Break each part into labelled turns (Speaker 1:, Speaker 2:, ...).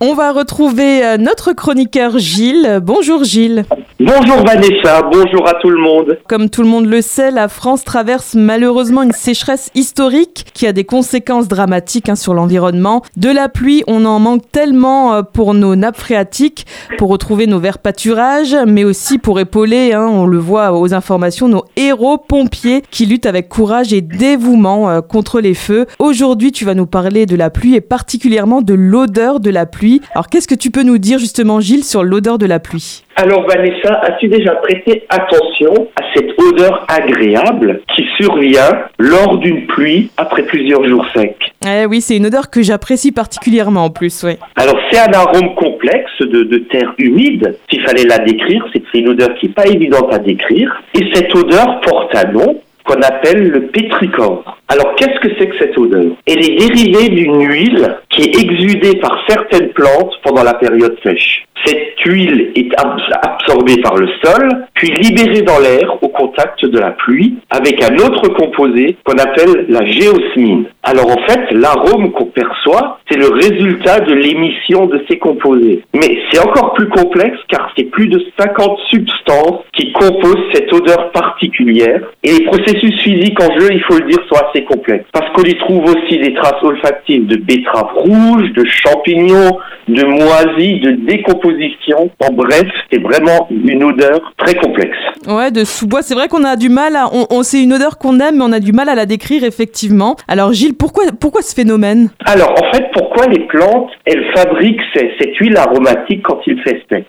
Speaker 1: On va retrouver euh, notre chroniqueur Gilles. Bonjour Gilles.
Speaker 2: Bonjour Vanessa, bonjour à tout le monde.
Speaker 1: Comme tout le monde le sait, la France traverse malheureusement une sécheresse historique qui a des conséquences dramatiques hein, sur l'environnement. De la pluie, on en manque tellement euh, pour nos nappes phréatiques, pour retrouver nos verts pâturages, mais aussi pour épauler, hein, on le voit aux informations, nos héros pompiers qui luttent avec courage et dévouement euh, contre les feux. Aujourd'hui, tu vas nous parler de la pluie et particulièrement de l'odeur de la pluie. Alors qu'est-ce que tu peux nous dire justement Gilles sur l'odeur de la pluie?
Speaker 2: Alors Vanessa, as-tu déjà prêté attention à cette odeur agréable qui survient lors d'une pluie après plusieurs jours secs?
Speaker 1: Eh Oui, c'est une odeur que j'apprécie particulièrement en plus. Oui.
Speaker 2: Alors c'est un arôme complexe de, de terre humide. S'il fallait la décrire, c'est une odeur qui n'est pas évidente à décrire. Et cette odeur porte un nom qu'on appelle le pétrichor. Alors qu'est-ce que c'est que cette odeur? Elle est dérivée d'une huile qui est exudée par certaines plantes pendant la période sèche. Cette huile est absorbée par le sol, puis libérée dans l'air au contact de la pluie avec un autre composé qu'on appelle la géosmine. Alors en fait, l'arôme qu'on perçoit, c'est le résultat de l'émission de ces composés. Mais c'est encore plus complexe car c'est plus de 50 substances qui composent cette odeur particulière et les processus physiques en jeu, il faut le dire, sont assez complexes. Parce qu'on y trouve aussi des traces olfactives de betteraves rouges, de champignons, de moisis, de décomposition. En bref, c'est vraiment une odeur très complexe.
Speaker 1: Ouais, de sous-bois. C'est vrai qu'on a du mal à. On, on c'est une odeur qu'on aime, mais on a du mal à la décrire, effectivement. Alors, Gilles, pourquoi, pourquoi ce phénomène?
Speaker 2: Alors, en fait, pourquoi les plantes, elles fabriquent cette huile aromatique quand il fait sec?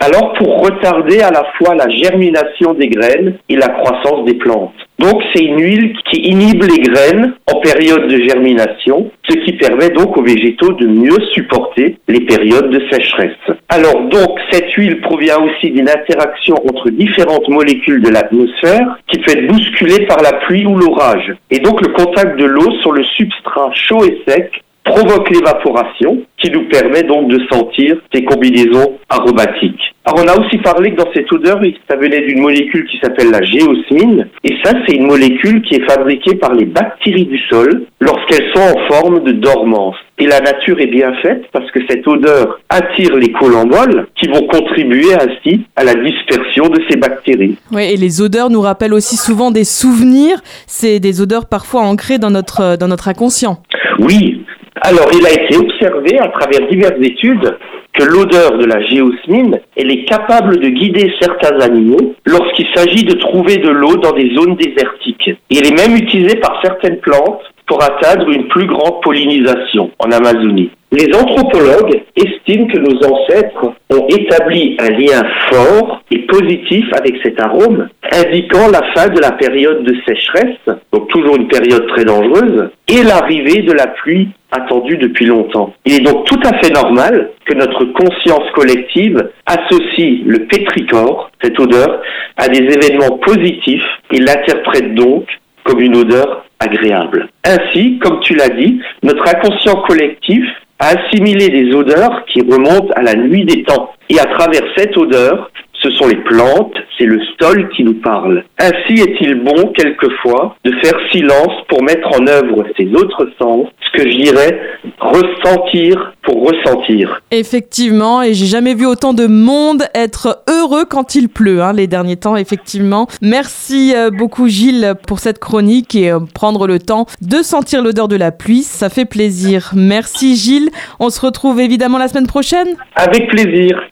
Speaker 2: Alors pour retarder à la fois la germination des graines et la croissance des plantes. Donc c'est une huile qui inhibe les graines en période de germination, ce qui permet donc aux végétaux de mieux supporter les périodes de sécheresse. Alors donc cette huile provient aussi d'une interaction entre différentes molécules de l'atmosphère qui peut être bousculée par la pluie ou l'orage. Et donc le contact de l'eau sur le substrat chaud et sec provoque l'évaporation qui nous permet donc de sentir ces combinaisons aromatiques. Alors on a aussi parlé que dans cette odeur, ça venait d'une molécule qui s'appelle la géosmine et ça c'est une molécule qui est fabriquée par les bactéries du sol lorsqu'elles sont en forme de dormance. Et la nature est bien faite parce que cette odeur attire les collemboles qui vont contribuer ainsi à la dispersion de ces bactéries.
Speaker 1: Oui, et les odeurs nous rappellent aussi souvent des souvenirs. C'est des odeurs parfois ancrées dans notre, dans notre inconscient.
Speaker 2: Oui, alors, il a été observé à travers diverses études que l'odeur de la géosmine, elle est capable de guider certains animaux lorsqu'il s'agit de trouver de l'eau dans des zones désertiques. Et elle est même utilisée par certaines plantes pour atteindre une plus grande pollinisation en Amazonie. Les anthropologues estiment que nos ancêtres ont établi un lien fort et positif avec cet arôme, indiquant la fin de la période de sécheresse, donc toujours une période très dangereuse, et l'arrivée de la pluie attendue depuis longtemps. Il est donc tout à fait normal que notre conscience collective associe le pétricor, cette odeur, à des événements positifs et l'interprète donc comme une odeur agréable. Ainsi, comme tu l'as dit, notre inconscient collectif a assimilé des odeurs qui remontent à la nuit des temps. Et à travers cette odeur, sont les plantes, c'est le sol qui nous parle. Ainsi est-il bon, quelquefois, de faire silence pour mettre en œuvre ces autres sens, ce que je dirais ressentir pour ressentir.
Speaker 1: Effectivement, et j'ai jamais vu autant de monde être heureux quand il pleut, hein, les derniers temps, effectivement. Merci euh, beaucoup Gilles pour cette chronique et euh, prendre le temps de sentir l'odeur de la pluie, ça fait plaisir. Merci Gilles, on se retrouve évidemment la semaine prochaine.
Speaker 2: Avec plaisir.